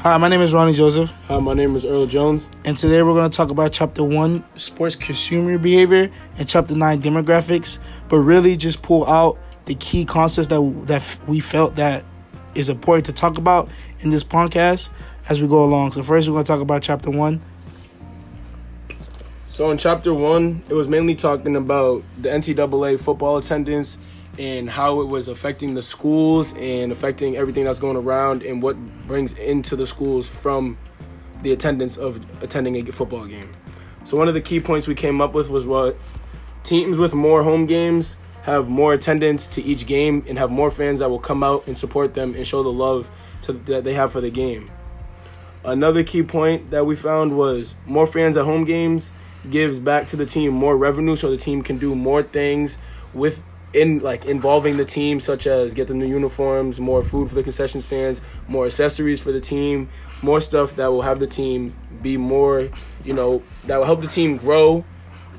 Hi, my name is Ronnie Joseph, Hi, my name is Earl Jones. and today we're going to talk about Chapter 1, Sports Consumer Behavior, and Chapter 9, Demographics, but really just pull out the key concepts that, that we felt that is important to talk about in this podcast as we go along. So first we're going to talk about Chapter 1. So in chapter one, it was mainly talking about the NCAA football attendance and how it was affecting the schools and affecting everything that's going around and what brings into the schools from the attendance of attending a football game. So one of the key points we came up with was what teams with more home games have more attendance to each game and have more fans that will come out and support them and show the love to, that they have for the game. Another key point that we found was more fans at home games gives back to the team more revenue so the team can do more things with in like involving the team such as get them new uniforms, more food for the concession stands, more accessories for the team, more stuff that will have the team be more, you know, that will help the team grow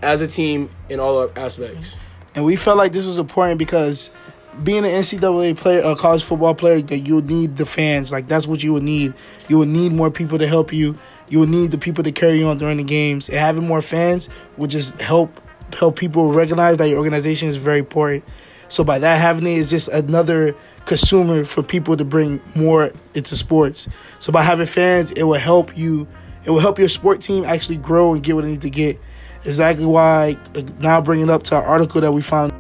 as a team in all aspects. And we felt like this was important because being an NCAA player, a college football player, that you need the fans. Like that's what you would need. You would need more people to help you. You would need the people to carry you on during the games. And having more fans would just help help people recognize that your organization is very important. So by that having it is just another consumer for people to bring more into sports. So by having fans, it will help you. It will help your sport team actually grow and get what they need to get. Exactly why now bringing up to our article that we found.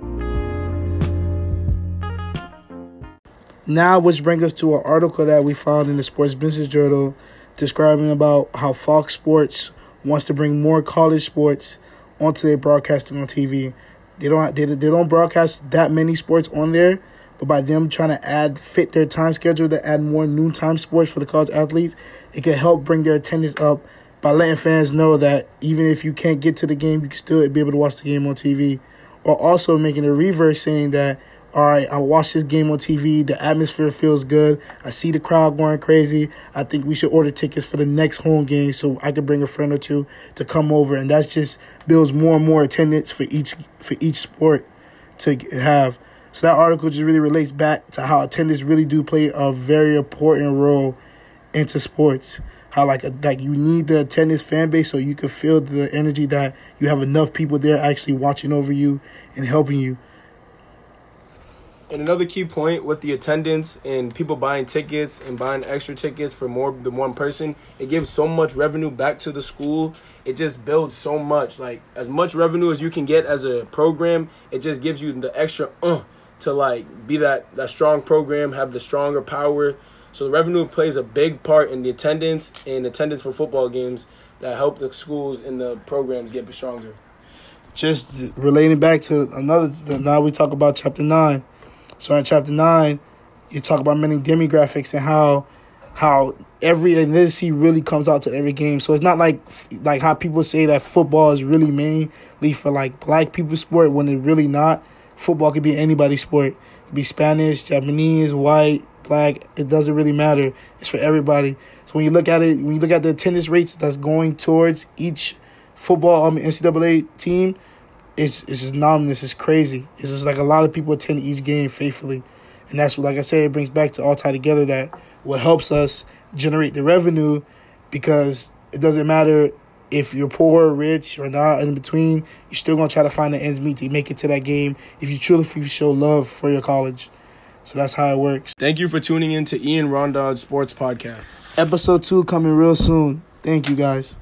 Now, which brings us to an article that we found in the Sports Business Journal describing about how Fox Sports wants to bring more college sports onto their broadcasting on TV. They don't they, they don't broadcast that many sports on there, but by them trying to add fit their time schedule to add more noontime sports for the college athletes, it can help bring their attendance up by letting fans know that even if you can't get to the game, you can still be able to watch the game on TV. Or also making a reverse saying that all right, I watch this game on TV. The atmosphere feels good. I see the crowd going crazy. I think we should order tickets for the next home game so I can bring a friend or two to come over, and that's just builds more and more attendance for each for each sport to have. So that article just really relates back to how attendance really do play a very important role into sports. How like like you need the attendance fan base so you can feel the energy that you have enough people there actually watching over you and helping you. And another key point with the attendance and people buying tickets and buying extra tickets for more than one person, it gives so much revenue back to the school. It just builds so much. Like as much revenue as you can get as a program, it just gives you the extra uh to like be that that strong program, have the stronger power. So the revenue plays a big part in the attendance and attendance for football games that help the schools and the programs get stronger. Just relating back to another now we talk about chapter 9 so in chapter nine, you talk about many demographics and how how every ethnicity really comes out to every game. So it's not like like how people say that football is really mainly for like black people sport when it's really not. Football could be anybody's sport. Be Spanish, Japanese, white, black. It doesn't really matter. It's for everybody. So when you look at it, when you look at the attendance rates that's going towards each football um, NCAA team, it's it's just numbness. It's crazy. It's just like a lot of people attend each game faithfully, and that's what, like I said, it brings back to all tie together that what helps us generate the revenue, because it doesn't matter if you're poor, rich, or not in between. You're still gonna try to find the ends meet to make it to that game if you truly show love for your college. So that's how it works. Thank you for tuning in to Ian Rondon Sports Podcast. Episode two coming real soon. Thank you guys.